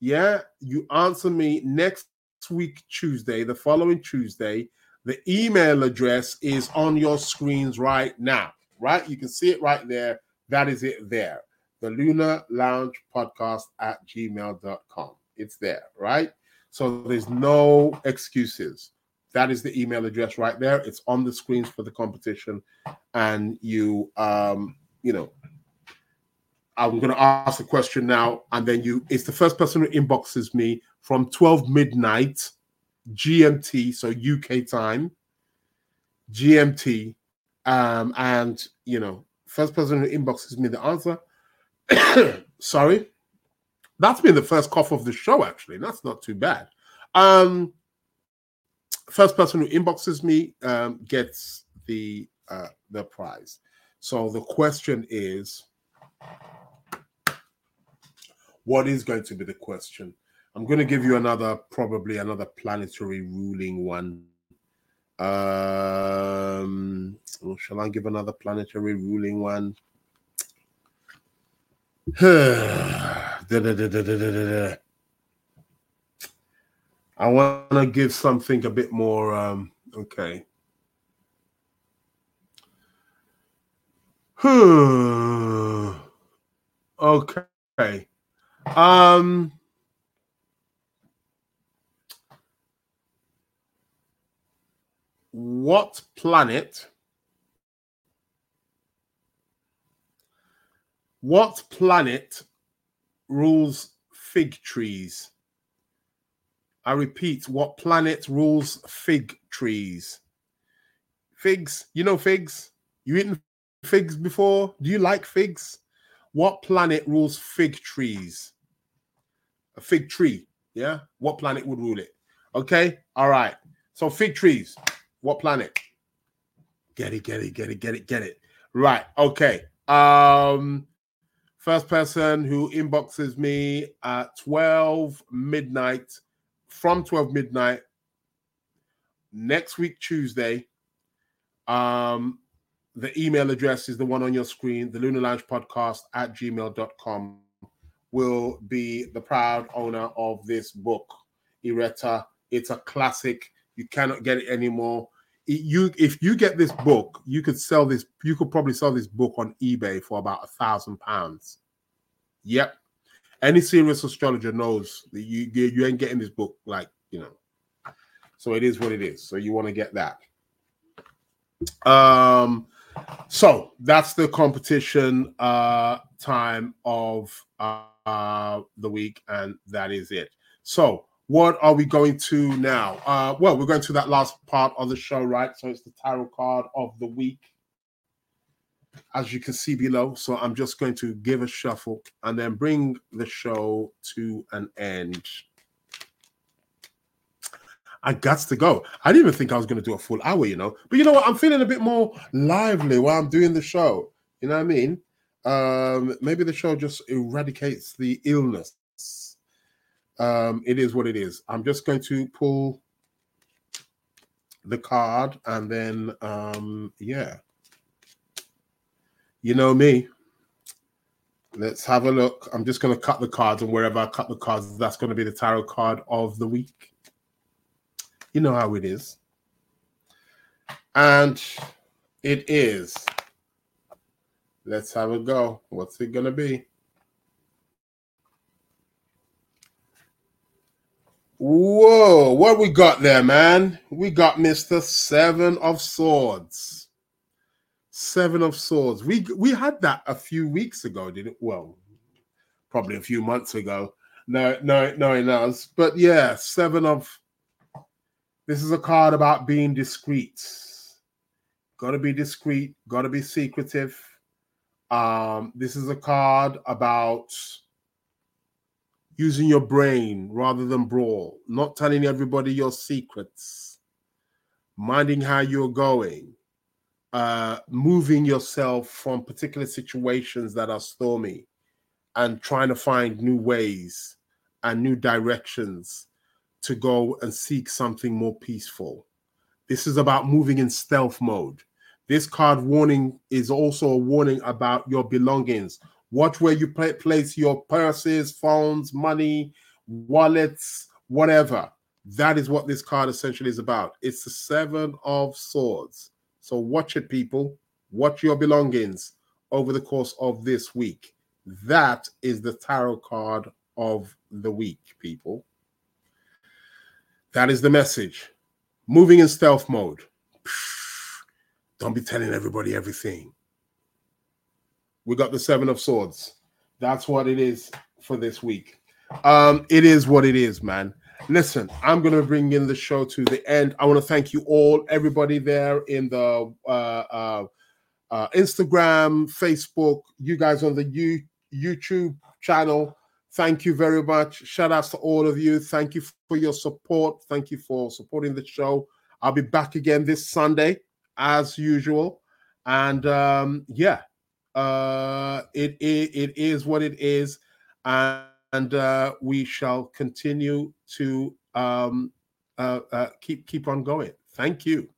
Yeah, you answer me next week Tuesday, the following Tuesday. The email address is on your screens right now. Right, you can see it right there. That is it there. The Lunar Lounge Podcast at gmail.com. It's there, right? So there's no excuses that is the email address right there. It's on the screens for the competition, and you, um, you know, I'm to ask the question now, and then you. It's the first person who inboxes me from 12 midnight GMT, so UK time, GMT, um, and you know, first person who inboxes me the answer. [COUGHS] Sorry, that's been the first cough of the show. Actually, that's not too bad. Um, first person who inboxes me um, gets the uh, the prize. So the question is, what is going to be the question? I'm going to give you another, probably another planetary ruling one. Um, shall I give another planetary ruling one? [SIGHS] I want to give something a bit more. Um, okay. [SIGHS] okay. Um. What planet what planet rules fig trees? I repeat what planet rules fig trees? Figs you know figs? You eaten figs before? Do you like figs? What planet rules fig trees? A fig tree yeah? What planet would rule it? Okay all right. So fig trees what planet? Get it, get it, get it, get it, get it. Right. Okay. Um first person who inboxes me at 12 midnight from 12 midnight next week Tuesday. Um the email address is the one on your screen, the Lunar Lounge podcast at gmail.com will be the proud owner of this book, Ireta. It's a classic you cannot get it anymore. You, if you get this book, you could sell this. You could probably sell this book on eBay for about a thousand pounds. Yep. Any serious astrologer knows that you you ain't getting this book like you know. So it is what it is. So you want to get that. Um. So that's the competition uh time of uh the week, and that is it. So what are we going to now? Uh, well, we're going to that last part of the show, right? So it's the tarot card of the week, as you can see below. So I'm just going to give a shuffle and then bring the show to an end. I got to go. I didn't even think I was going to do a full hour, you know. But you know what? I'm feeling a bit more lively while I'm doing the show. You know what I mean? Um, maybe the show just eradicates the illness um, it is what it is. I'm just going to pull the card and then, um, yeah. You know me. Let's have a look. I'm just going to cut the cards, and wherever I cut the cards, that's going to be the tarot card of the week. You know how it is. And it is. Let's have a go. What's it going to be? Whoa, what we got there, man? We got Mr. Seven of Swords. Seven of Swords. We we had that a few weeks ago, did it? Well, probably a few months ago. No, no, no, it does. But yeah, Seven of. This is a card about being discreet. Got to be discreet. Got to be secretive. Um, this is a card about using your brain rather than brawl, not telling everybody your secrets, minding how you're going, uh, moving yourself from particular situations that are stormy, and trying to find new ways and new directions to go and seek something more peaceful. This is about moving in stealth mode. This card warning is also a warning about your belongings Watch where you play, place your purses, phones, money, wallets, whatever. That is what this card essentially is about. It's the Seven of Swords. So watch it, people. Watch your belongings over the course of this week. That is the tarot card of the week, people. That is the message. Moving in stealth mode. Don't be telling everybody everything. We got the Seven of Swords. That's what it is for this week. Um, it is what it is, man. Listen, I'm gonna bring in the show to the end. I want to thank you all, everybody there in the uh, uh, uh, Instagram, Facebook, you guys on the U- YouTube channel. Thank you very much. Shout outs to all of you. Thank you for your support. Thank you for supporting the show. I'll be back again this Sunday as usual. And um, yeah, uh, it, it, it is what it is, and uh, we shall continue to um, uh, uh, keep keep on going. Thank you.